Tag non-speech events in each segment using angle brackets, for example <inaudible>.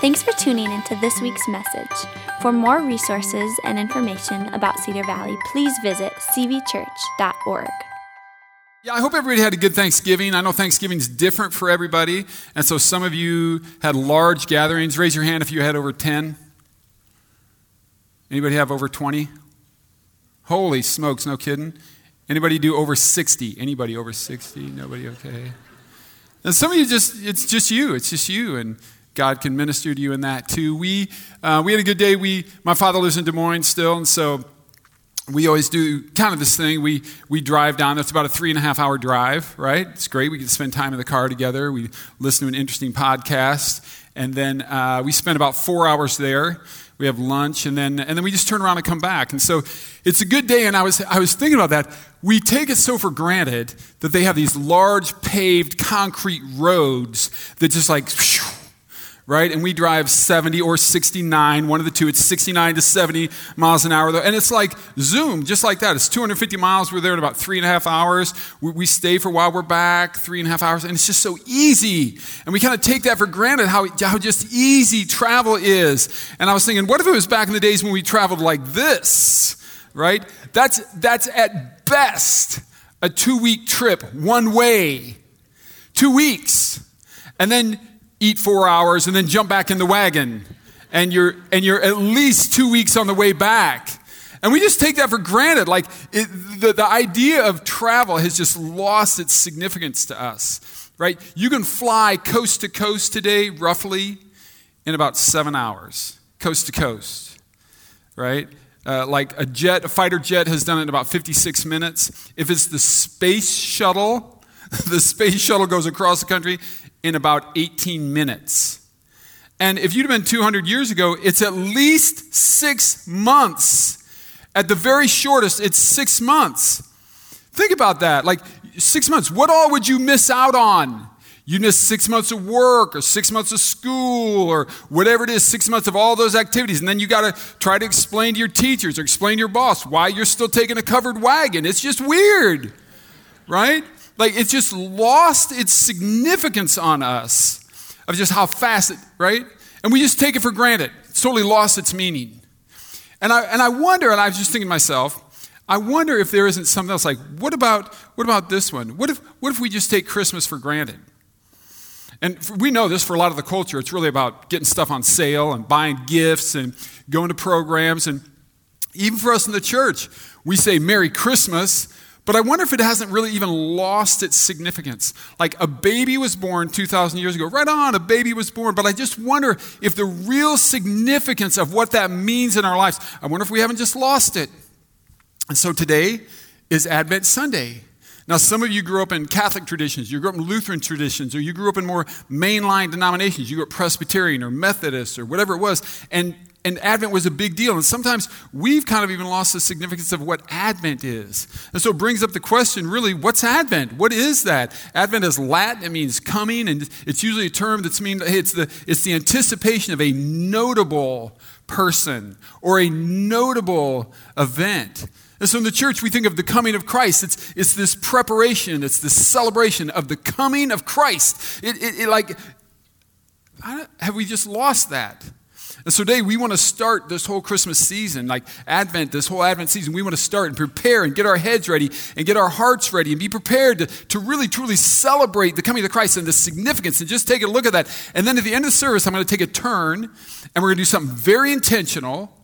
Thanks for tuning into this week's message. For more resources and information about Cedar Valley, please visit cvchurch.org. Yeah, I hope everybody had a good Thanksgiving. I know Thanksgiving is different for everybody. And so some of you had large gatherings. Raise your hand if you had over 10. Anybody have over 20? Holy smokes, no kidding. Anybody do over 60? Anybody over 60? Nobody okay? And some of you just, it's just you. It's just you. And God can minister to you in that too. We, uh, we had a good day. We, my father lives in Des Moines still, and so we always do kind of this thing. We, we drive down. It's about a three and a half hour drive, right? It's great. We to spend time in the car together. We listen to an interesting podcast. And then uh, we spend about four hours there. We have lunch, and then, and then we just turn around and come back. And so it's a good day. And I was, I was thinking about that. We take it so for granted that they have these large paved concrete roads that just like, right? And we drive 70 or 69, one of the two. It's 69 to 70 miles an hour, though. And it's like zoom, just like that. It's 250 miles. We're there in about three and a half hours. We, we stay for a while. We're back, three and a half hours. And it's just so easy. And we kind of take that for granted, how, how just easy travel is. And I was thinking, what if it was back in the days when we traveled like this, right? That's, that's at best a two week trip, one way. Two weeks. And then eat four hours, and then jump back in the wagon. And you're, and you're at least two weeks on the way back. And we just take that for granted. Like it, the, the idea of travel has just lost its significance to us, right? You can fly coast to coast today, roughly, in about seven hours, coast to coast, right? Uh, like a jet, a fighter jet has done it in about 56 minutes. If it's the space shuttle, <laughs> the space shuttle goes across the country in about 18 minutes. And if you'd have been 200 years ago, it's at least six months. At the very shortest, it's six months. Think about that. Like six months. What all would you miss out on? You miss six months of work or six months of school or whatever it is, six months of all those activities. And then you got to try to explain to your teachers or explain to your boss why you're still taking a covered wagon. It's just weird, right? Like it's just lost its significance on us of just how fast it, right? And we just take it for granted. It's totally lost its meaning. And I, and I wonder, and I was just thinking to myself, I wonder if there isn't something else like, what about, what about this one? What if, what if we just take Christmas for granted? And we know this for a lot of the culture. It's really about getting stuff on sale and buying gifts and going to programs. And even for us in the church, we say Merry Christmas, but I wonder if it hasn't really even lost its significance. Like a baby was born 2,000 years ago. Right on, a baby was born. But I just wonder if the real significance of what that means in our lives, I wonder if we haven't just lost it. And so today is Advent Sunday. Now, some of you grew up in Catholic traditions, you grew up in Lutheran traditions, or you grew up in more mainline denominations. You grew up Presbyterian or Methodist or whatever it was. And and Advent was a big deal. And sometimes we've kind of even lost the significance of what Advent is. And so it brings up the question really, what's Advent? What is that? Advent is Latin, it means coming, and it's usually a term that's mean it's the it's the anticipation of a notable person or a notable event. And so in the church, we think of the coming of Christ. It's, it's this preparation, it's this celebration of the coming of Christ. It, it, it like, have we just lost that? And so today we want to start this whole Christmas season, like Advent, this whole Advent season. We want to start and prepare and get our heads ready and get our hearts ready and be prepared to, to really, truly celebrate the coming of Christ and the significance and just take a look at that. And then at the end of the service, I'm going to take a turn and we're going to do something very intentional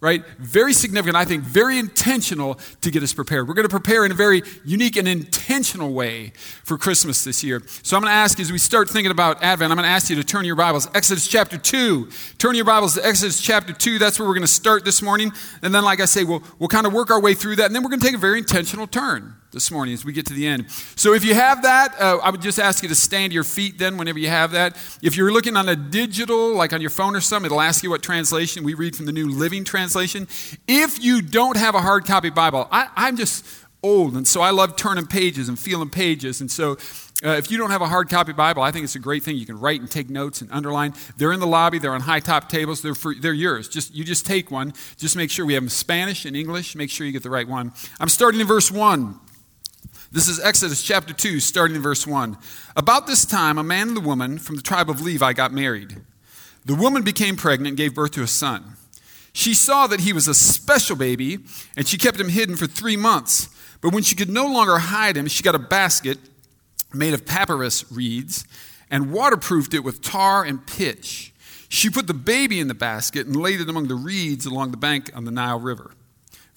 right? Very significant, I think, very intentional to get us prepared. We're going to prepare in a very unique and intentional way for Christmas this year. So I'm going to ask you, as we start thinking about Advent, I'm going to ask you to turn your Bibles, Exodus chapter 2. Turn your Bibles to Exodus chapter 2. That's where we're going to start this morning. And then, like I say, we'll, we'll kind of work our way through that. And then we're going to take a very intentional turn this morning as we get to the end. So if you have that, uh, I would just ask you to stand to your feet then whenever you have that. If you're looking on a digital, like on your phone or something, it'll ask you what translation. We read from the New Living Translation. If you don't have a hard copy Bible, I, I'm just old, and so I love turning pages and feeling pages. And so uh, if you don't have a hard copy Bible, I think it's a great thing. You can write and take notes and underline. They're in the lobby. They're on high top tables. They're they're yours. Just you just take one. Just make sure we have them Spanish and English. Make sure you get the right one. I'm starting in verse one. This is Exodus chapter 2, starting in verse 1. About this time, a man and a woman from the tribe of Levi got married. The woman became pregnant and gave birth to a son. She saw that he was a special baby, and she kept him hidden for three months. But when she could no longer hide him, she got a basket made of papyrus reeds and waterproofed it with tar and pitch. She put the baby in the basket and laid it among the reeds along the bank on the Nile River.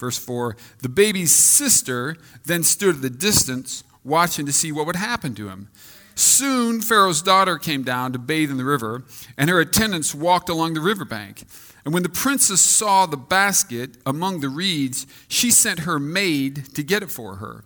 Verse 4 The baby's sister then stood at the distance, watching to see what would happen to him. Soon Pharaoh's daughter came down to bathe in the river, and her attendants walked along the riverbank. And when the princess saw the basket among the reeds, she sent her maid to get it for her.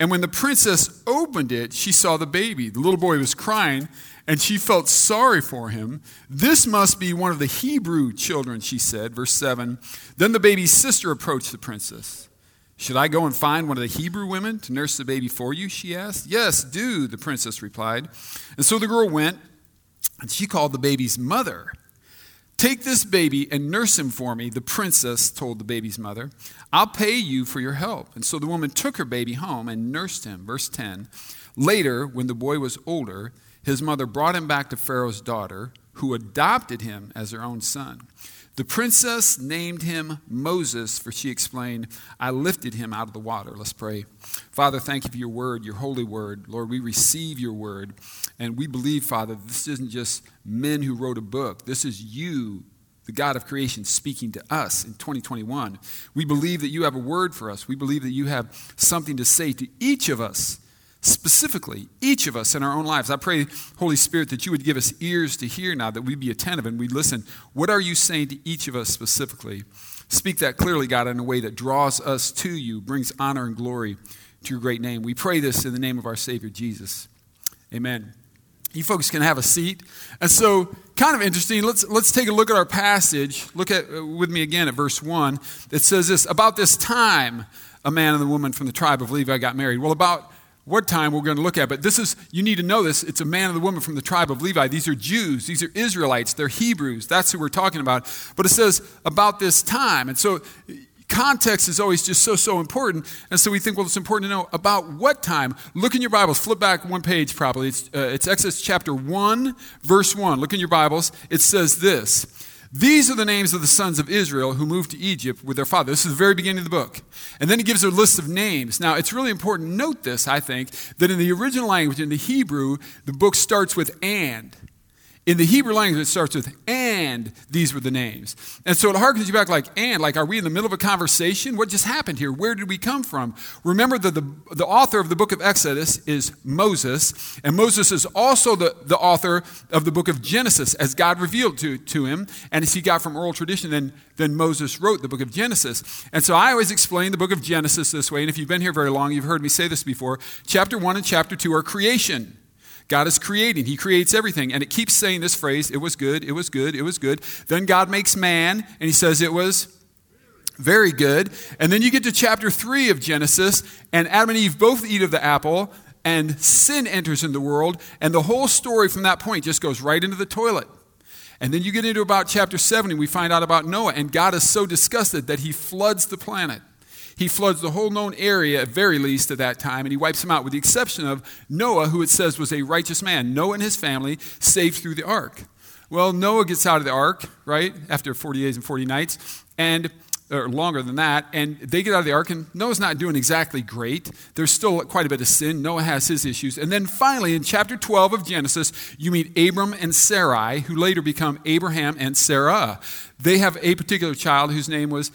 And when the princess opened it, she saw the baby. The little boy was crying, and she felt sorry for him. This must be one of the Hebrew children, she said. Verse 7. Then the baby's sister approached the princess. Should I go and find one of the Hebrew women to nurse the baby for you? she asked. Yes, do, the princess replied. And so the girl went, and she called the baby's mother. Take this baby and nurse him for me, the princess told the baby's mother. I'll pay you for your help. And so the woman took her baby home and nursed him. Verse 10. Later, when the boy was older, his mother brought him back to Pharaoh's daughter, who adopted him as her own son. The princess named him Moses, for she explained, I lifted him out of the water. Let's pray. Father, thank you for your word, your holy word. Lord, we receive your word. And we believe, Father, this isn't just men who wrote a book. This is you, the God of creation, speaking to us in 2021. We believe that you have a word for us. We believe that you have something to say to each of us specifically, each of us in our own lives. I pray, Holy Spirit, that you would give us ears to hear now, that we'd be attentive and we'd listen. What are you saying to each of us specifically? Speak that clearly, God, in a way that draws us to you, brings honor and glory to your great name. We pray this in the name of our Savior, Jesus. Amen. You folks can have a seat. And so, kind of interesting, let's, let's take a look at our passage. Look at uh, with me again at verse 1. It says this About this time, a man and a woman from the tribe of Levi got married. Well, about what time we're going to look at, but this is, you need to know this. It's a man and a woman from the tribe of Levi. These are Jews, these are Israelites, they're Hebrews. That's who we're talking about. But it says about this time. And so context is always just so, so important. And so we think, well, it's important to know about what time. Look in your Bibles, flip back one page probably. It's, uh, it's Exodus chapter 1, verse 1. Look in your Bibles. It says this. These are the names of the sons of Israel who moved to Egypt with their father. This is the very beginning of the book. And then he gives a list of names. Now, it's really important to note this, I think, that in the original language, in the Hebrew, the book starts with and. In the Hebrew language, it starts with, and these were the names. And so it harkens you back like, and, like, are we in the middle of a conversation? What just happened here? Where did we come from? Remember that the, the author of the book of Exodus is Moses, and Moses is also the, the author of the book of Genesis, as God revealed to, to him, and as he got from oral tradition, then, then Moses wrote the book of Genesis. And so I always explain the book of Genesis this way, and if you've been here very long, you've heard me say this before. Chapter 1 and chapter 2 are creation. God is creating. He creates everything. And it keeps saying this phrase, it was good, it was good, it was good. Then God makes man, and he says it was very good. And then you get to chapter 3 of Genesis, and Adam and Eve both eat of the apple, and sin enters in the world, and the whole story from that point just goes right into the toilet. And then you get into about chapter 7, and we find out about Noah, and God is so disgusted that he floods the planet. He floods the whole known area, at very least, at that time, and he wipes them out, with the exception of Noah, who it says was a righteous man. Noah and his family saved through the ark. Well, Noah gets out of the ark, right, after 40 days and 40 nights, and or longer than that, and they get out of the ark, and Noah's not doing exactly great. There's still quite a bit of sin. Noah has his issues. And then finally, in chapter 12 of Genesis, you meet Abram and Sarai, who later become Abraham and Sarah. They have a particular child whose name was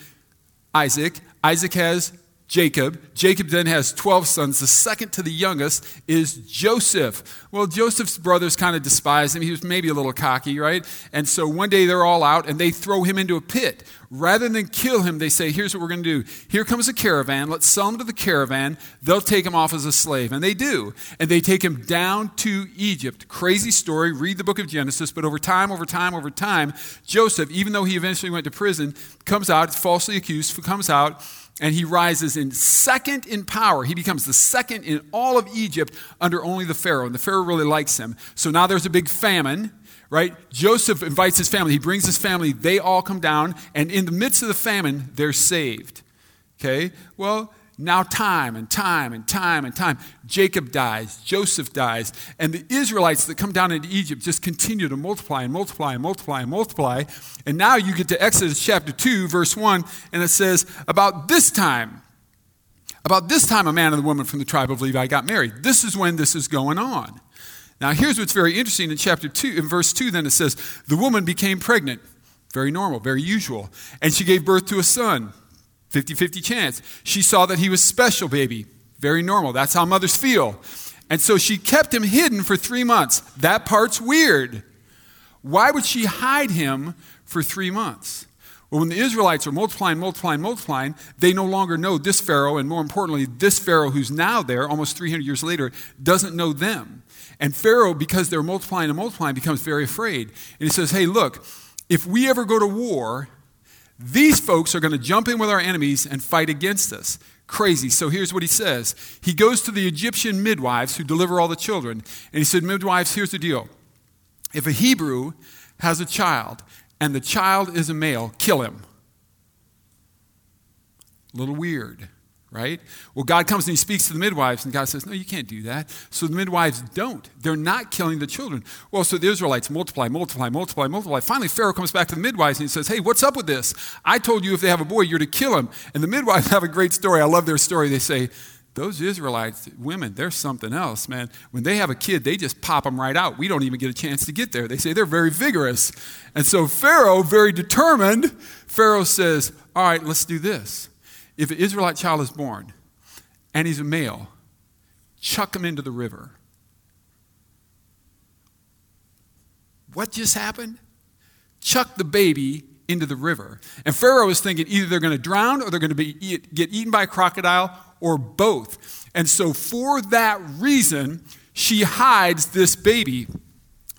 Isaac. Isaac has Jacob. Jacob then has 12 sons. The second to the youngest is Joseph. Well, Joseph's brothers kind of despise him. He was maybe a little cocky, right? And so one day they're all out and they throw him into a pit. Rather than kill him, they say, Here's what we're going to do. Here comes a caravan. Let's sell him to the caravan. They'll take him off as a slave. And they do. And they take him down to Egypt. Crazy story. Read the book of Genesis. But over time, over time, over time, Joseph, even though he eventually went to prison, comes out, falsely accused, comes out and he rises in second in power. He becomes the second in all of Egypt under only the Pharaoh, and the Pharaoh really likes him. So now there's a big famine, right? Joseph invites his family. He brings his family. They all come down, and in the midst of the famine, they're saved. Okay? Well, now time and time and time and time. Jacob dies, Joseph dies, and the Israelites that come down into Egypt just continue to multiply and multiply and multiply and multiply. And now you get to Exodus chapter 2, verse 1, and it says, About this time, about this time, a man and a woman from the tribe of Levi got married. This is when this is going on. Now, here's what's very interesting in chapter 2, in verse 2, then it says, The woman became pregnant. Very normal, very usual. And she gave birth to a son. 50 50 chance. She saw that he was special, baby. Very normal. That's how mothers feel. And so she kept him hidden for three months. That part's weird. Why would she hide him for three months? Well, when the Israelites are multiplying, multiplying, multiplying, they no longer know this Pharaoh, and more importantly, this Pharaoh who's now there, almost 300 years later, doesn't know them. And Pharaoh, because they're multiplying and multiplying, becomes very afraid. And he says, Hey, look, if we ever go to war, these folks are going to jump in with our enemies and fight against us. Crazy. So here's what he says He goes to the Egyptian midwives who deliver all the children, and he said, Midwives, here's the deal. If a Hebrew has a child and the child is a male, kill him. A little weird right? Well, God comes and he speaks to the midwives, and God says, No, you can't do that. So the midwives don't. They're not killing the children. Well, so the Israelites multiply, multiply, multiply, multiply. Finally, Pharaoh comes back to the midwives and he says, Hey, what's up with this? I told you if they have a boy, you're to kill him. And the midwives <laughs> have a great story. I love their story. They say, those Israelites, women, they're something else, man. When they have a kid, they just pop them right out. We don't even get a chance to get there. They say they're very vigorous. And so Pharaoh, very determined, Pharaoh says, All right, let's do this if an Israelite child is born and he's a male, chuck him into the river. What just happened? Chuck the baby into the river. And Pharaoh is thinking either they're going to drown or they're going to be eat, get eaten by a crocodile or both. And so, for that reason, she hides this baby.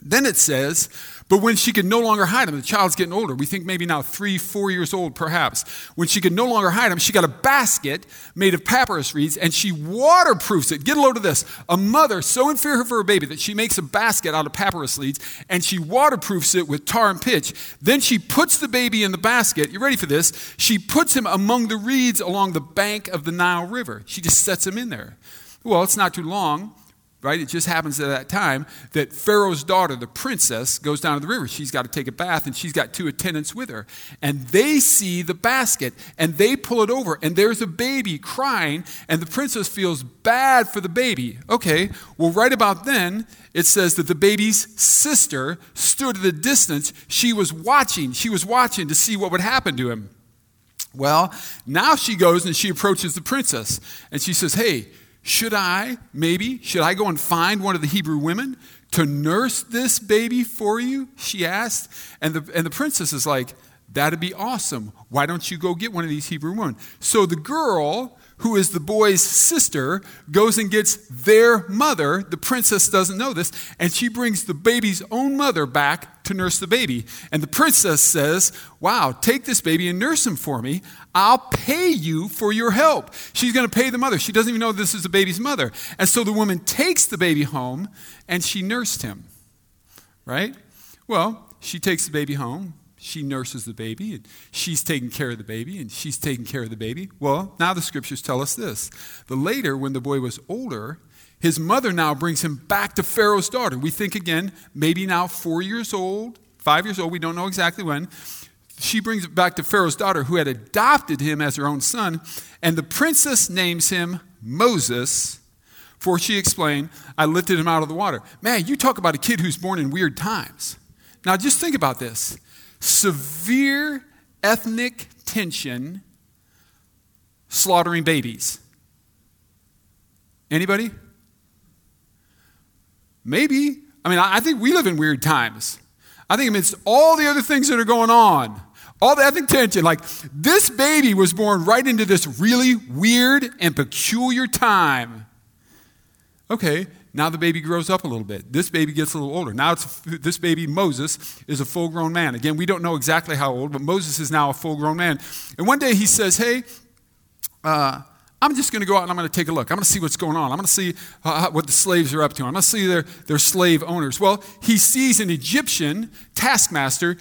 Then it says, but when she could no longer hide him, the child's getting older. We think maybe now three, four years old, perhaps. When she could no longer hide him, she got a basket made of papyrus reeds and she waterproofs it. Get a load of this. A mother so in fear for her baby that she makes a basket out of papyrus reeds and she waterproofs it with tar and pitch. Then she puts the baby in the basket. You ready for this? She puts him among the reeds along the bank of the Nile River. She just sets him in there. Well, it's not too long right? It just happens at that time that Pharaoh's daughter, the princess, goes down to the river. She's got to take a bath, and she's got two attendants with her. And they see the basket, and they pull it over, and there's a baby crying, and the princess feels bad for the baby. Okay, well, right about then, it says that the baby's sister stood at a distance. She was watching. She was watching to see what would happen to him. Well, now she goes and she approaches the princess, and she says, Hey, should I, maybe, should I go and find one of the Hebrew women to nurse this baby for you? She asked. And the, and the princess is like, That'd be awesome. Why don't you go get one of these Hebrew women? So the girl who is the boy's sister, goes and gets their mother. The princess doesn't know this, and she brings the baby's own mother back to nurse the baby. And the princess says, Wow, take this baby and nurse him for me. I'll pay you for your help. She's going to pay the mother. She doesn't even know this is the baby's mother. And so the woman takes the baby home and she nursed him. Right? Well, she takes the baby home she nurses the baby and she's taking care of the baby and she's taking care of the baby. Well, now the scriptures tell us this. The later, when the boy was older, his mother now brings him back to Pharaoh's daughter. We think again, maybe now four years old, five years old, we don't know exactly when. She brings it back to Pharaoh's daughter, who had adopted him as her own son, and the princess names him Moses. For she explained, I lifted him out of the water. Man, you talk about a kid who's born in weird times. Now, just think about this severe ethnic tension slaughtering babies. Anybody? Maybe. I mean, I think we live in weird times. I think amidst all the other things that are going on, all the ethnic tension, like this baby was born right into this really weird and peculiar time. Okay, now the baby grows up a little bit. This baby gets a little older. Now it's this baby Moses is a full-grown man. Again, we don't know exactly how old, but Moses is now a full-grown man. And one day he says, "Hey, uh, I'm just going to go out and I'm going to take a look. I'm going to see what's going on. I'm going to see uh, what the slaves are up to. I'm going to see their, their slave owners. Well, he sees an Egyptian taskmaster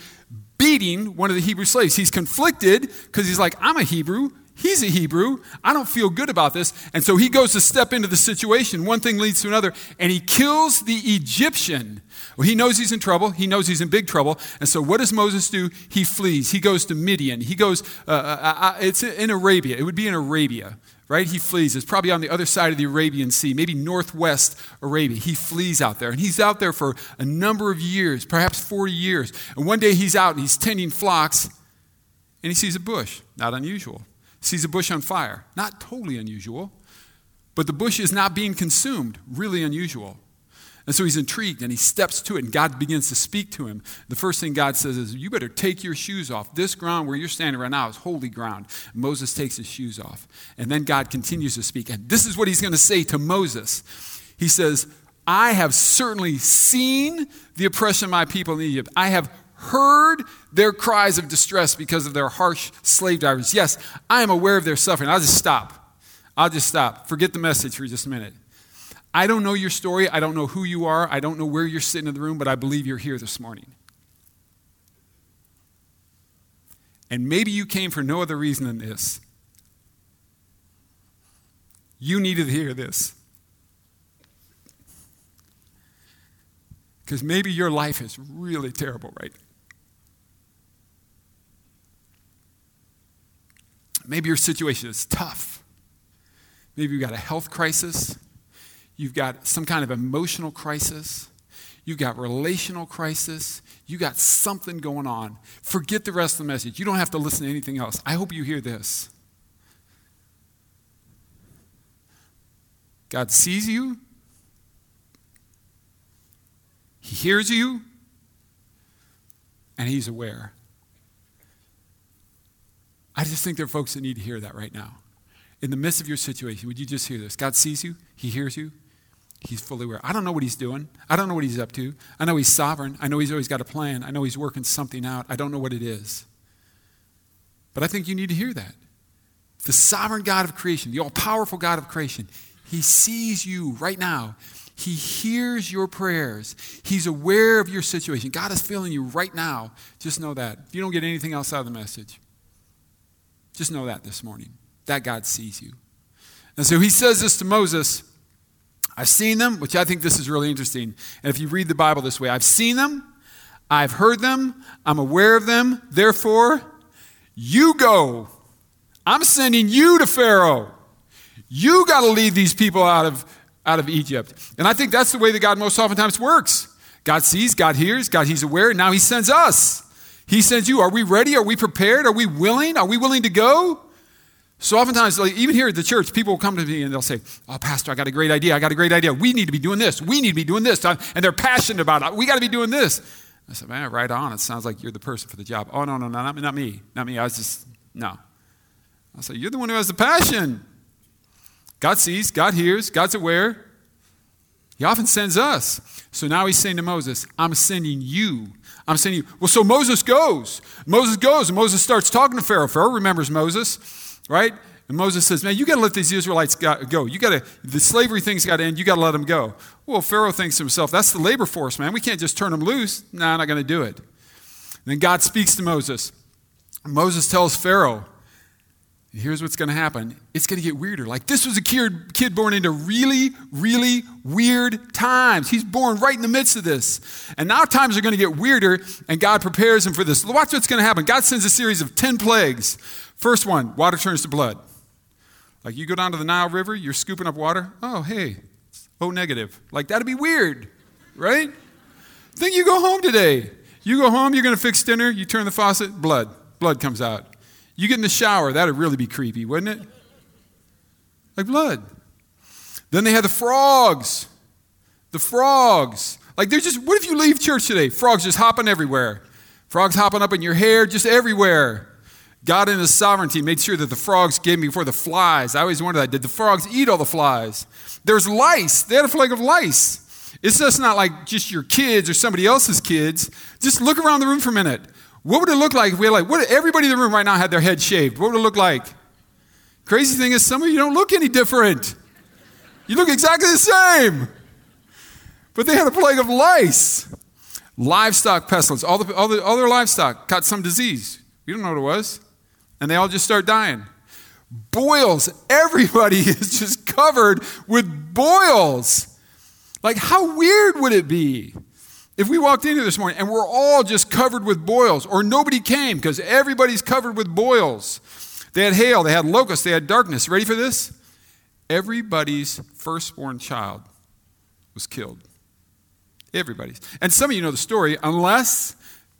beating one of the Hebrew slaves. He's conflicted because he's like, I'm a Hebrew. He's a Hebrew. I don't feel good about this. And so he goes to step into the situation. One thing leads to another, and he kills the Egyptian. Well, he knows he's in trouble. He knows he's in big trouble. And so what does Moses do? He flees. He goes to Midian. He goes, uh, uh, uh, uh it's in Arabia. It would be in Arabia, right? He flees. It's probably on the other side of the Arabian Sea, maybe northwest Arabia. He flees out there. And he's out there for a number of years, perhaps 40 years. And one day he's out and he's tending flocks and he sees a bush. Not unusual sees a bush on fire. Not totally unusual, but the bush is not being consumed. Really unusual. And so he's intrigued and he steps to it, and God begins to speak to him. The first thing God says is, You better take your shoes off. This ground where you're standing right now is holy ground. Moses takes his shoes off. And then God continues to speak. And this is what he's going to say to Moses He says, I have certainly seen the oppression of my people in Egypt. I have heard their cries of distress because of their harsh slave drivers. Yes, I am aware of their suffering. I'll just stop. I'll just stop. Forget the message for just a minute. I don't know your story. I don't know who you are. I don't know where you're sitting in the room, but I believe you're here this morning. And maybe you came for no other reason than this. You needed to hear this. Because maybe your life is really terrible right Maybe your situation is tough. Maybe you've got a health crisis. You've got some kind of emotional crisis. You've got relational crisis. You got something going on. Forget the rest of the message. You don't have to listen to anything else. I hope you hear this. God sees you. He hears you. And he's aware. I just think there are folks that need to hear that right now. In the midst of your situation, would you just hear this? God sees you, He hears you, He's fully aware. I don't know what He's doing, I don't know what He's up to. I know He's sovereign, I know He's always got a plan, I know He's working something out. I don't know what it is. But I think you need to hear that. The sovereign God of creation, the all powerful God of creation, He sees you right now. He hears your prayers. He's aware of your situation. God is feeling you right now. Just know that. If you don't get anything else out of the message, just know that this morning. That God sees you. And so he says this to Moses I've seen them, which I think this is really interesting. And if you read the Bible this way, I've seen them, I've heard them, I'm aware of them, therefore, you go. I'm sending you to Pharaoh. You got to lead these people out of, out of Egypt. And I think that's the way that God most oftentimes works. God sees, God hears, God, He's aware, and now He sends us. He sends you. Are we ready? Are we prepared? Are we willing? Are we willing to go? So oftentimes, like, even here at the church, people will come to me and they'll say, Oh, Pastor, I got a great idea. I got a great idea. We need to be doing this. We need to be doing this. And they're passionate about it. We got to be doing this. I said, Man, right on. It sounds like you're the person for the job. Oh, no, no, no, not, not me. Not me. I was just, no. I said, You're the one who has the passion. God sees, God hears, God's aware. He often sends us. So now he's saying to Moses, I'm sending you I'm saying you. Well, so Moses goes. Moses goes, and Moses starts talking to Pharaoh. Pharaoh remembers Moses, right? And Moses says, Man, you got to let these Israelites go. You got to, the slavery thing's got to end. You got to let them go. Well, Pharaoh thinks to himself, That's the labor force, man. We can't just turn them loose. No, nah, I'm not going to do it. And then God speaks to Moses. Moses tells Pharaoh, here's what's going to happen it's going to get weirder. Like, this was a kid, born into really, really weird times. He's born right in the midst of this. And now times are going to get weirder, and God prepares him for this. Watch what's going to happen. God sends a series of 10 plagues. First one water turns to blood. Like, you go down to the Nile River, you're scooping up water. Oh, hey, O negative. Like, that'd be weird, right? Then you go home today. You go home, you're going to fix dinner, you turn the faucet, blood. Blood comes out. You get in the shower, that'd really be creepy, wouldn't it? Like blood. Then they had the frogs. The frogs. Like they're just, what if you leave church today? Frogs just hopping everywhere. Frogs hopping up in your hair, just everywhere. God in His sovereignty made sure that the frogs came before the flies. I always wondered that. Did the frogs eat all the flies? There's lice. They had a plague of lice. It's just not like just your kids or somebody else's kids. Just look around the room for a minute. What would it look like if we had like, what, everybody in the room right now had their head shaved? What would it look like? Crazy thing is, some of you don't look any different. You look exactly the same. But they had a plague of lice, livestock pestilence. All, the, all, the, all their livestock caught some disease. We don't know what it was. And they all just start dying. boils. Everybody <laughs> is just covered with boils. Like, how weird would it be if we walked in here this morning and we're all just covered with boils, or nobody came because everybody's covered with boils? They had hail, they had locusts, they had darkness. Ready for this? Everybody's firstborn child was killed. Everybody's. And some of you know the story, unless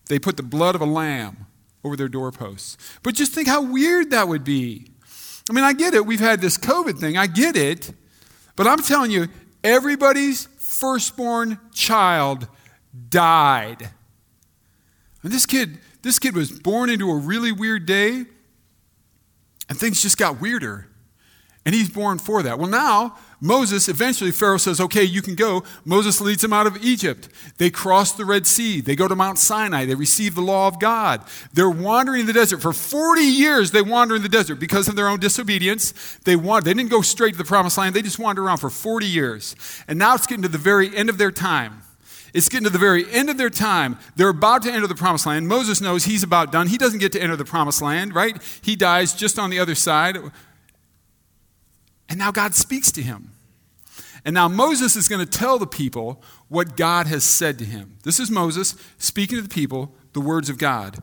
they put the blood of a lamb over their doorposts. But just think how weird that would be. I mean, I get it. We've had this COVID thing. I get it. But I'm telling you, everybody's firstborn child died. And this kid, this kid was born into a really weird day, and things just got weirder. And he's born for that. Well, now, Moses, eventually, Pharaoh says, okay, you can go. Moses leads them out of Egypt. They cross the Red Sea. They go to Mount Sinai. They receive the law of God. They're wandering in the desert. For 40 years, they wander in the desert because of their own disobedience. They, wander, they didn't go straight to the promised land. They just wandered around for 40 years. And now it's getting to the very end of their time. It's getting to the very end of their time. They're about to enter the promised land. Moses knows he's about done. He doesn't get to enter the promised land, right? He dies just on the other side. And now God speaks to him. And now Moses is going to tell the people what God has said to him. This is Moses speaking to the people the words of God.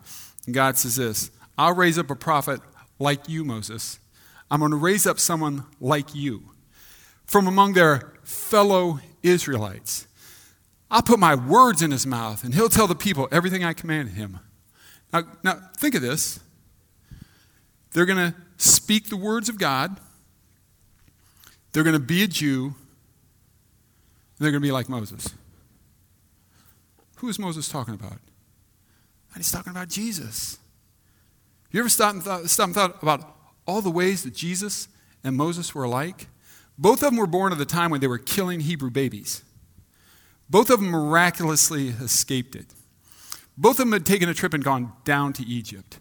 And God says this I'll raise up a prophet like you, Moses. I'm going to raise up someone like you from among their fellow Israelites. I'll put my words in his mouth, and he'll tell the people everything I commanded him. Now, now think of this. They're going to speak the words of God they're going to be a Jew. They're going to be like Moses. Who is Moses talking about? He's talking about Jesus. You ever stopped and, thought, stopped and thought about all the ways that Jesus and Moses were alike? Both of them were born at a time when they were killing Hebrew babies. Both of them miraculously escaped it. Both of them had taken a trip and gone down to Egypt.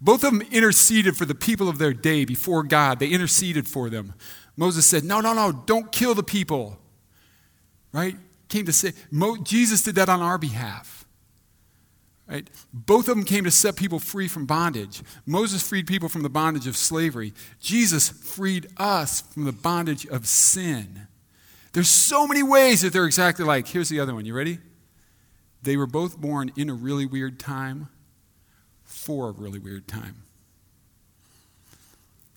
Both of them interceded for the people of their day before God. They interceded for them. Moses said, No, no, no, don't kill the people. Right? Came to say, Mo, Jesus did that on our behalf. Right? Both of them came to set people free from bondage. Moses freed people from the bondage of slavery. Jesus freed us from the bondage of sin. There's so many ways that they're exactly like. Here's the other one. You ready? They were both born in a really weird time for a really weird time.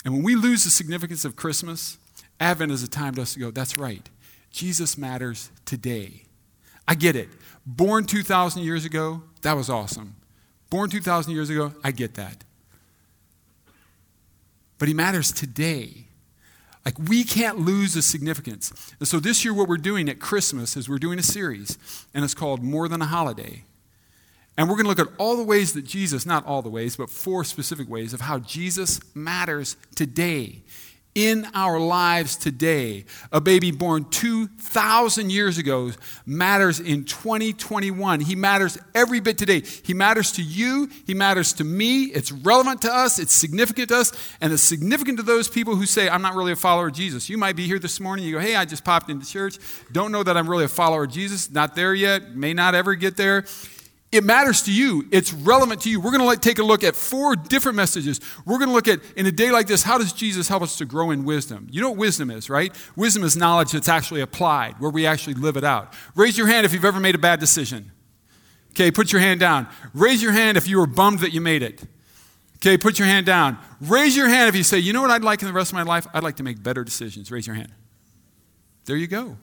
And when we lose the significance of Christmas, Advent is a time to us to go, that's right. Jesus matters today. I get it. Born 2,000 years ago, that was awesome. Born 2,000 years ago, I get that. But he matters today. Like, we can't lose the significance. And so, this year, what we're doing at Christmas is we're doing a series, and it's called More Than a Holiday. And we're going to look at all the ways that Jesus, not all the ways, but four specific ways of how Jesus matters today in our lives today. A baby born 2,000 years ago matters in 2021. He matters every bit today. He matters to you. He matters to me. It's relevant to us. It's significant to us. And it's significant to those people who say, I'm not really a follower of Jesus. You might be here this morning. You go, hey, I just popped into church. Don't know that I'm really a follower of Jesus. Not there yet. May not ever get there. It matters to you. It's relevant to you. We're going to take a look at four different messages. We're going to look at, in a day like this, how does Jesus help us to grow in wisdom? You know what wisdom is, right? Wisdom is knowledge that's actually applied, where we actually live it out. Raise your hand if you've ever made a bad decision. Okay, put your hand down. Raise your hand if you were bummed that you made it. Okay, put your hand down. Raise your hand if you say, you know what I'd like in the rest of my life? I'd like to make better decisions. Raise your hand. There you go.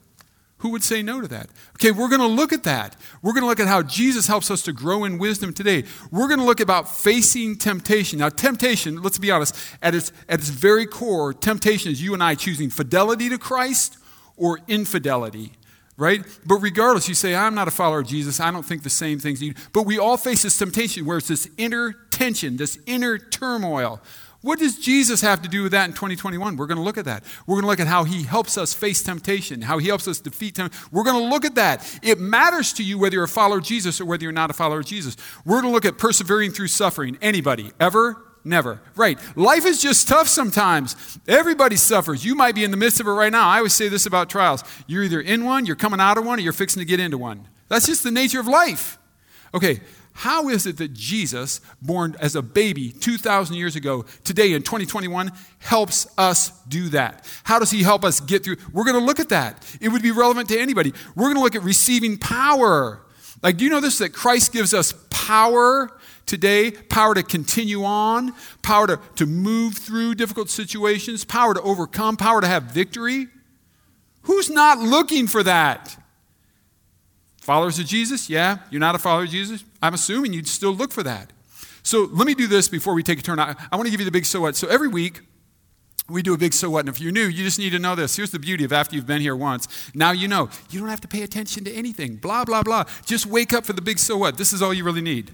Who would say no to that? Okay, we're going to look at that. We're going to look at how Jesus helps us to grow in wisdom today. We're going to look about facing temptation. Now, temptation, let's be honest, at its, at its very core, temptation is you and I choosing fidelity to Christ or infidelity, right? But regardless, you say, I'm not a follower of Jesus. I don't think the same things. But we all face this temptation where it's this inner tension, this inner turmoil. What does Jesus have to do with that in 2021? We're going to look at that. We're going to look at how he helps us face temptation, how he helps us defeat temptation. We're going to look at that. It matters to you whether you're a follower of Jesus or whether you're not a follower of Jesus. We're going to look at persevering through suffering. Anybody? Ever? Never. Right. Life is just tough sometimes. Everybody suffers. You might be in the midst of it right now. I always say this about trials you're either in one, you're coming out of one, or you're fixing to get into one. That's just the nature of life. Okay, How is it that Jesus, born as a baby 2,000 years ago, today in 2021, helps us do that? How does he help us get through? We're going to look at that. It would be relevant to anybody. We're going to look at receiving power. Like, do you know this? That Christ gives us power today, power to continue on, power to, to move through difficult situations, power to overcome, power to have victory. Who's not looking for that? Followers of Jesus? Yeah. You're not a follower of Jesus? I'm assuming you'd still look for that. So let me do this before we take a turn. I, I want to give you the big so what. So every week, we do a big so what. And if you're new, you just need to know this. Here's the beauty of after you've been here once. Now you know. You don't have to pay attention to anything. Blah, blah, blah. Just wake up for the big so what. This is all you really need.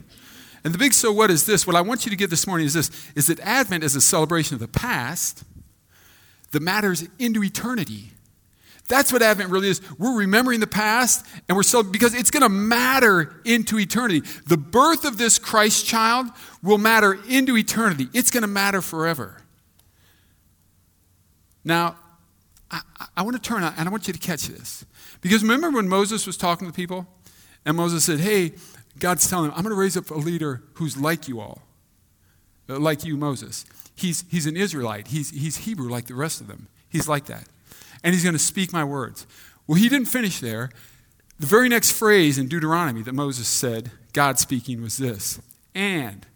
And the big so what is this. What I want you to get this morning is this is that Advent is a celebration of the past that matters into eternity. That's what Advent really is. We're remembering the past, and we're so because it's going to matter into eternity. The birth of this Christ child will matter into eternity. It's going to matter forever. Now, I, I want to turn and I want you to catch this. Because remember when Moses was talking to people? And Moses said, Hey, God's telling him, I'm going to raise up a leader who's like you all, like you, Moses. He's, he's an Israelite, he's, he's Hebrew like the rest of them. He's like that and he's going to speak my words. Well, he didn't finish there. The very next phrase in Deuteronomy that Moses said, God speaking, was this. And,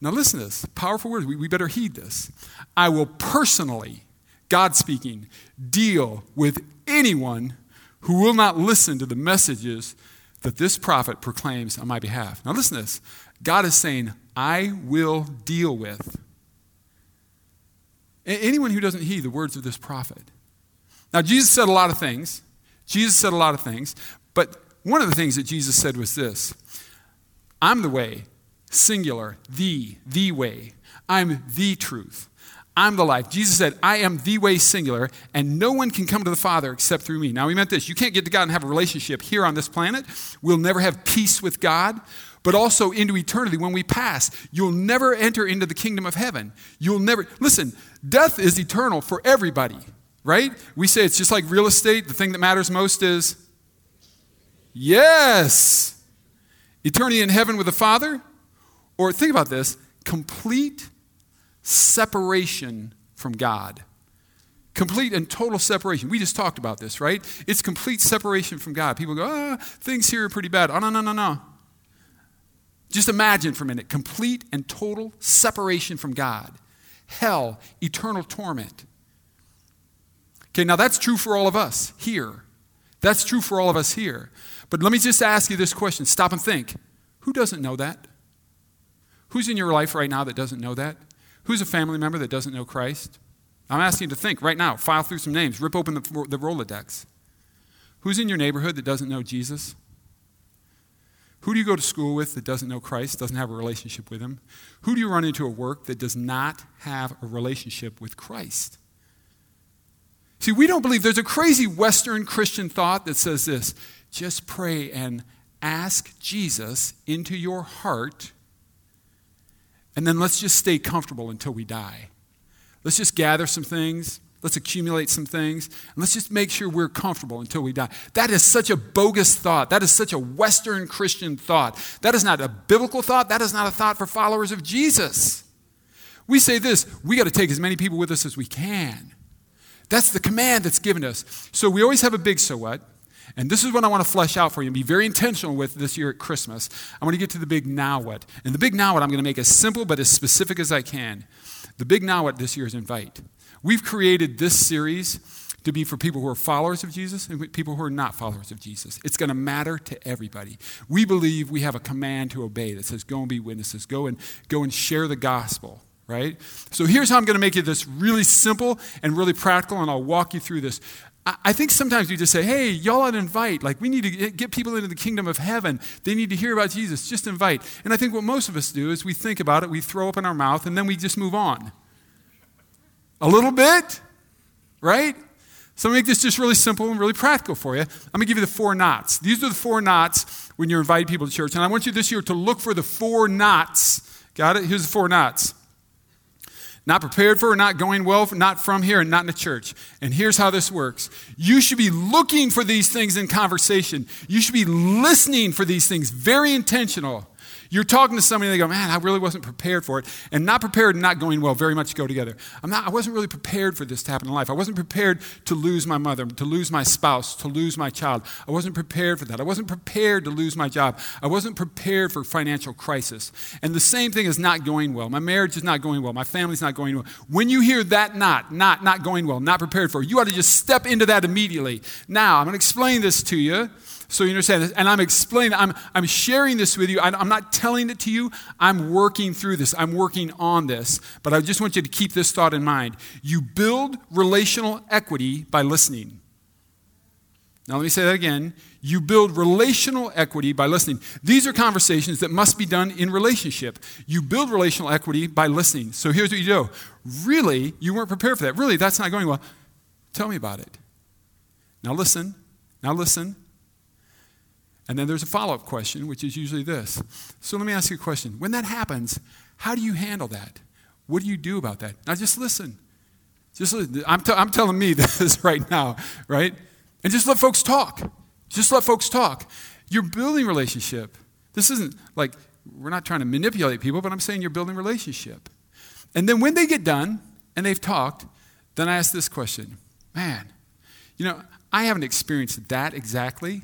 now listen to this, powerful words, we, we better heed this. I will personally, God speaking, deal with anyone who will not listen to the messages that this prophet proclaims on my behalf. Now listen to this. God is saying, I will deal with anyone who doesn't heed the words of this prophet. Now, Jesus said a lot of things. Jesus said a lot of things. But one of the things that Jesus said was this I'm the way, singular, the, the way. I'm the truth. I'm the life. Jesus said, I am the way singular, and no one can come to the Father except through me. Now, he meant this you can't get to God and have a relationship here on this planet. We'll never have peace with God, but also into eternity when we pass. You'll never enter into the kingdom of heaven. You'll never, listen, death is eternal for everybody right? We say it's just like real estate. The thing that matters most is yes, eternity in heaven with the Father. Or think about this complete separation from God. Complete and total separation. We just talked about this, right? It's complete separation from God. People go, ah, things here are pretty bad. Oh, no, no, no, no. Just imagine for a minute complete and total separation from God. Hell, eternal torment. Okay, now that's true for all of us here. That's true for all of us here. But let me just ask you this question. Stop and think. Who doesn't know that? Who's in your life right now that doesn't know that? Who's a family member that doesn't know Christ? I'm asking you to think right now. File through some names. Rip open the, the Rolodex. Who's in your neighborhood that doesn't know Jesus? Who do you go to school with that doesn't know Christ, doesn't have a relationship with Him? Who do you run into at work that does not have a relationship with Christ? See, we don't believe there's a crazy Western Christian thought that says this just pray and ask Jesus into your heart, and then let's just stay comfortable until we die. Let's just gather some things. Let's accumulate some things. And let's just make sure we're comfortable until we die. That is such a bogus thought. That is such a Western Christian thought. That is not a biblical thought. That is not a thought for followers of Jesus. We say this we got to take as many people with us as we can. That's the command that's given us. So we always have a big so what. And this is what I want to flesh out for you and be very intentional with this year at Christmas. I want to get to the big now what. And the big now what I'm going to make as simple but as specific as I can. The big now what this year is invite. We've created this series to be for people who are followers of Jesus and people who are not followers of Jesus. It's going to matter to everybody. We believe we have a command to obey that says, go and be witnesses, go and, go and share the gospel right? So here's how I'm going to make it this really simple and really practical, and I'll walk you through this. I think sometimes we just say, hey, y'all ought to invite. Like, we need to get people into the kingdom of heaven. They need to hear about Jesus. Just invite. And I think what most of us do is we think about it, we throw up in our mouth, and then we just move on. A little bit, right? So I'm make this just really simple and really practical for you. I'm going to give you the four knots. These are the four knots when you're inviting people to church. And I want you this year to look for the four knots. Got it? Here's the four knots. Not prepared for, not going well, not from here, and not in the church. And here's how this works you should be looking for these things in conversation. You should be listening for these things, very intentional. You're talking to somebody and they go, man, I really wasn't prepared for it. And not prepared and not going well very much go together. I'm not, I wasn't really prepared for this to happen in life. I wasn't prepared to lose my mother, to lose my spouse, to lose my child. I wasn't prepared for that. I wasn't prepared to lose my job. I wasn't prepared for financial crisis. And the same thing is not going well. My marriage is not going well. My family's not going well. When you hear that not, not, not going well, not prepared for, you ought to just step into that immediately. Now, I'm going to explain this to you so you understand this. And I'm explaining, I'm, I'm sharing this with you. I, I'm not telling it to you. I'm working through this. I'm working on this. But I just want you to keep this thought in mind. You build relational equity by listening. Now, let me say that again. You build relational equity by listening. These are conversations that must be done in relationship. You build relational equity by listening. So here's what you do. Really, you weren't prepared for that. Really, that's not going well. Tell me about it. Now listen. Now listen. And then there's a follow up question, which is usually this. So let me ask you a question. When that happens, how do you handle that? What do you do about that? Now just listen. Just listen. I'm, t- I'm telling me <laughs> this right now, right? And just let folks talk. Just let folks talk. You're building relationship. This isn't like we're not trying to manipulate people, but I'm saying you're building relationship. And then when they get done and they've talked, then I ask this question Man, you know, I haven't experienced that exactly,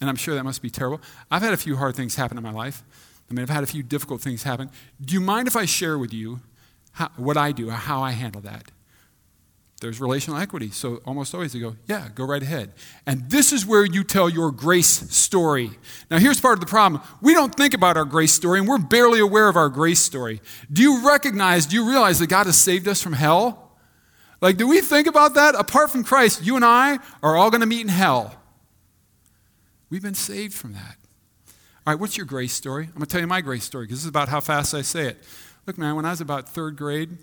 and I'm sure that must be terrible. I've had a few hard things happen in my life. I mean, I've had a few difficult things happen. Do you mind if I share with you how, what I do, how I handle that? There's relational equity. So almost always they go, yeah, go right ahead. And this is where you tell your grace story. Now, here's part of the problem. We don't think about our grace story, and we're barely aware of our grace story. Do you recognize, do you realize that God has saved us from hell? Like, do we think about that? Apart from Christ, you and I are all going to meet in hell. We've been saved from that. All right, what's your grace story? I'm going to tell you my grace story because this is about how fast I say it. Look, man, when I was about third grade,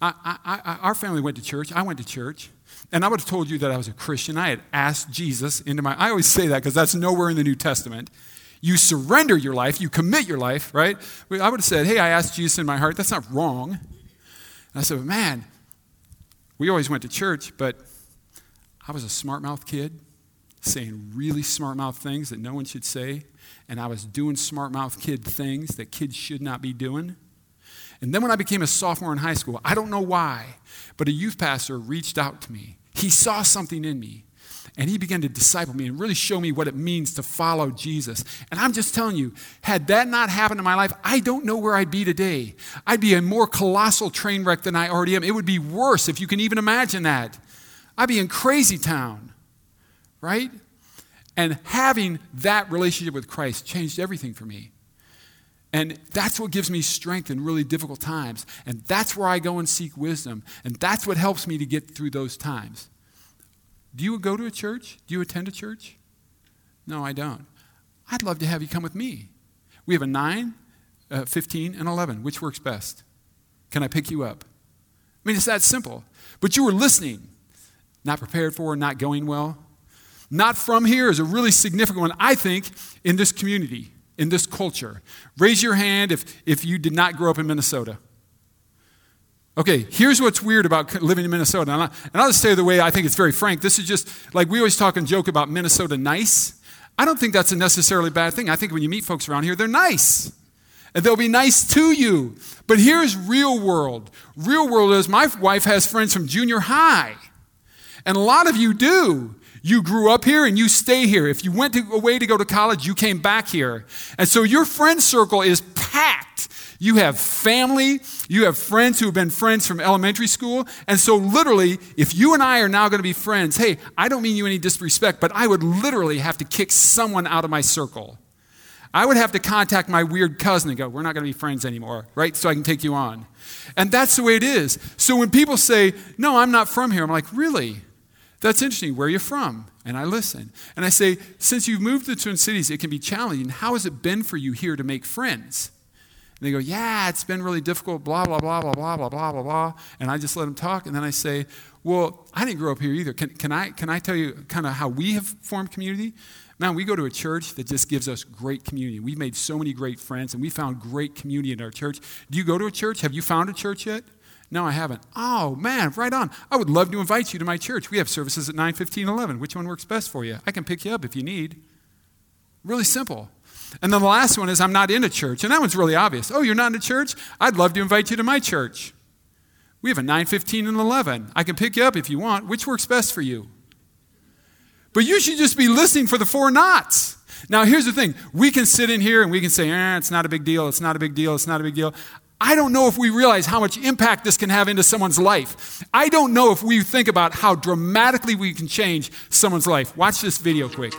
I, I, I, our family went to church. I went to church. And I would have told you that I was a Christian. I had asked Jesus into my. I always say that because that's nowhere in the New Testament. You surrender your life, you commit your life, right? I would have said, hey, I asked Jesus in my heart. That's not wrong. And I said, man, we always went to church, but I was a smart mouth kid saying really smart mouth things that no one should say. And I was doing smart mouth kid things that kids should not be doing. And then when I became a sophomore in high school, I don't know why, but a youth pastor reached out to me. He saw something in me. And he began to disciple me and really show me what it means to follow Jesus. And I'm just telling you, had that not happened in my life, I don't know where I'd be today. I'd be a more colossal train wreck than I already am. It would be worse if you can even imagine that. I'd be in crazy town, right? And having that relationship with Christ changed everything for me. And that's what gives me strength in really difficult times. And that's where I go and seek wisdom. And that's what helps me to get through those times. Do you go to a church? Do you attend a church? No, I don't. I'd love to have you come with me. We have a 9, uh, 15, and 11. Which works best? Can I pick you up? I mean, it's that simple. But you were listening, not prepared for, not going well. Not from here is a really significant one, I think, in this community in this culture? Raise your hand if, if you did not grow up in Minnesota. Okay, here's what's weird about living in Minnesota. And, I, and I'll just say the way I think it's very frank. This is just like we always talk and joke about Minnesota nice. I don't think that's a necessarily bad thing. I think when you meet folks around here, they're nice. And they'll be nice to you. But here's real world. Real world is my wife has friends from junior high. And a lot of you do. You grew up here and you stay here. If you went to, away to go to college, you came back here. And so your friend circle is packed. You have family, you have friends who have been friends from elementary school. And so, literally, if you and I are now going to be friends, hey, I don't mean you any disrespect, but I would literally have to kick someone out of my circle. I would have to contact my weird cousin and go, We're not going to be friends anymore, right? So I can take you on. And that's the way it is. So when people say, No, I'm not from here, I'm like, Really? That's interesting. Where are you from? And I listen. And I say, since you've moved to the Twin Cities, it can be challenging. How has it been for you here to make friends? And they go, yeah, it's been really difficult, blah, blah, blah, blah, blah, blah, blah, blah, blah. And I just let them talk. And then I say, well, I didn't grow up here either. Can, can, I, can I tell you kind of how we have formed community? Man, we go to a church that just gives us great community. We've made so many great friends, and we found great community in our church. Do you go to a church? Have you found a church yet? No, I haven't. Oh, man, right on. I would love to invite you to my church. We have services at 9, 15, 11. Which one works best for you? I can pick you up if you need. Really simple. And then the last one is I'm not in a church. And that one's really obvious. Oh, you're not in a church? I'd love to invite you to my church. We have a 9:15 and 11. I can pick you up if you want. Which works best for you? But you should just be listening for the four knots. Now, here's the thing. We can sit in here and we can say, eh, it's not a big deal, it's not a big deal, it's not a big deal. I don't know if we realize how much impact this can have into someone's life. I don't know if we think about how dramatically we can change someone's life. Watch this video quick.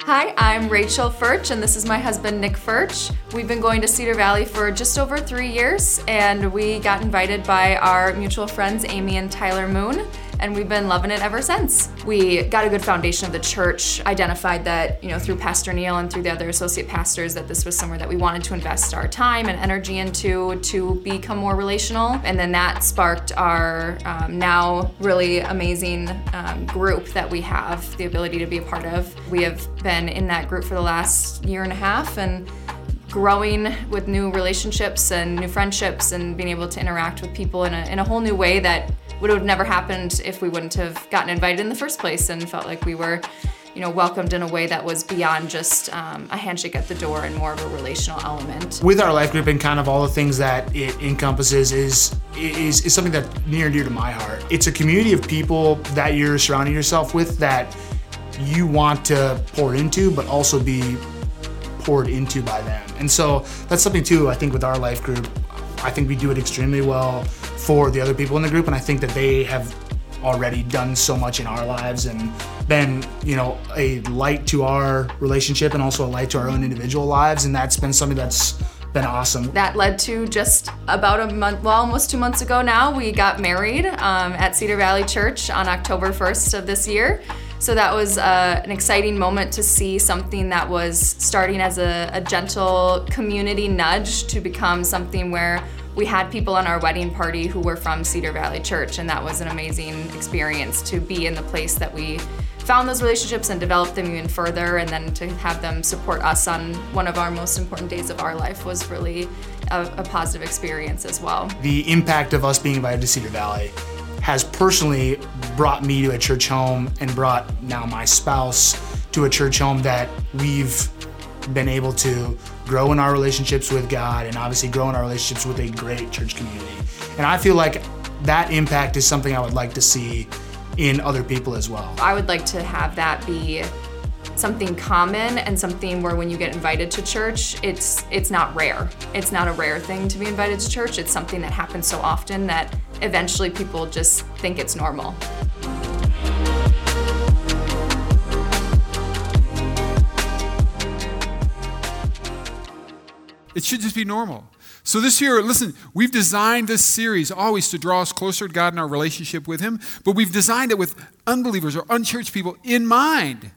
Hi, I'm Rachel Furch, and this is my husband, Nick Furch. We've been going to Cedar Valley for just over three years, and we got invited by our mutual friends, Amy and Tyler Moon and we've been loving it ever since. We got a good foundation of the church, identified that, you know, through Pastor Neal and through the other associate pastors, that this was somewhere that we wanted to invest our time and energy into to become more relational. And then that sparked our um, now really amazing um, group that we have the ability to be a part of. We have been in that group for the last year and a half and growing with new relationships and new friendships and being able to interact with people in a, in a whole new way that would have never happened if we wouldn't have gotten invited in the first place and felt like we were you know, welcomed in a way that was beyond just um, a handshake at the door and more of a relational element. With our life group and kind of all the things that it encompasses is is, is something that's near and dear to my heart. It's a community of people that you're surrounding yourself with that you want to pour into, but also be poured into by them. And so that's something too. I think with our life group, I think we do it extremely well for the other people in the group, and I think that they have already done so much in our lives and been, you know, a light to our relationship and also a light to our own individual lives, and that's been something that's been awesome. That led to just about a month, well, almost two months ago now, we got married um, at Cedar Valley Church on October 1st of this year. So that was uh, an exciting moment to see something that was starting as a, a gentle community nudge to become something where we had people on our wedding party who were from Cedar Valley Church, and that was an amazing experience to be in the place that we found those relationships and developed them even further, and then to have them support us on one of our most important days of our life was really a, a positive experience as well. The impact of us being invited to Cedar Valley has personally brought me to a church home and brought now my spouse to a church home that we've been able to grow in our relationships with God and obviously grow in our relationships with a great church community. And I feel like that impact is something I would like to see in other people as well. I would like to have that be something common and something where when you get invited to church, it's it's not rare. It's not a rare thing to be invited to church. It's something that happens so often that eventually people just think it's normal. It should just be normal. So this year, listen, we've designed this series always to draw us closer to God in our relationship with Him, but we've designed it with unbelievers or unchurched people in mind.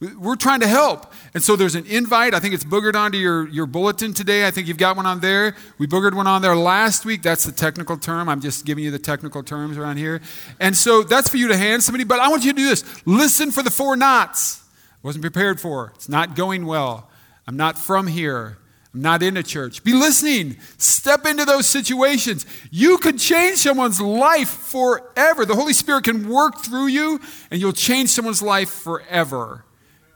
We're trying to help. And so there's an invite. I think it's boogered onto your, your bulletin today. I think you've got one on there. We boogered one on there last week. That's the technical term. I'm just giving you the technical terms around here. And so that's for you to hand somebody. But I want you to do this listen for the four knots. I wasn't prepared for. It's not going well. I'm not from here. I'm not in a church. Be listening. Step into those situations. You could change someone's life forever. The Holy Spirit can work through you, and you'll change someone's life forever.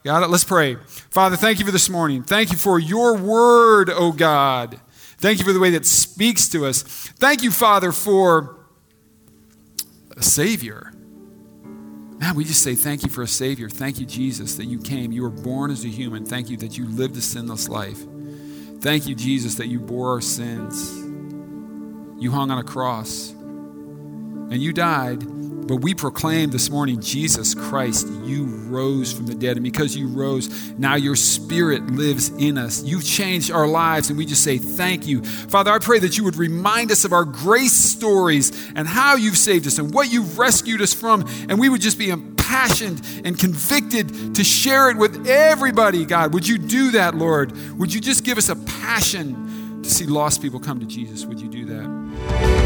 Got it? Let's pray. Father, thank you for this morning. Thank you for your word, oh God. Thank you for the way that speaks to us. Thank you, Father, for a Savior. Man, we just say thank you for a Savior. Thank you, Jesus, that you came. You were born as a human. Thank you that you lived a sinless life. Thank you, Jesus, that you bore our sins. You hung on a cross and you died. But we proclaim this morning, Jesus Christ, you rose from the dead. And because you rose, now your spirit lives in us. You've changed our lives, and we just say thank you. Father, I pray that you would remind us of our grace stories and how you've saved us and what you've rescued us from. And we would just be impassioned and convicted to share it with everybody, God. Would you do that, Lord? Would you just give us a passion to see lost people come to Jesus? Would you do that?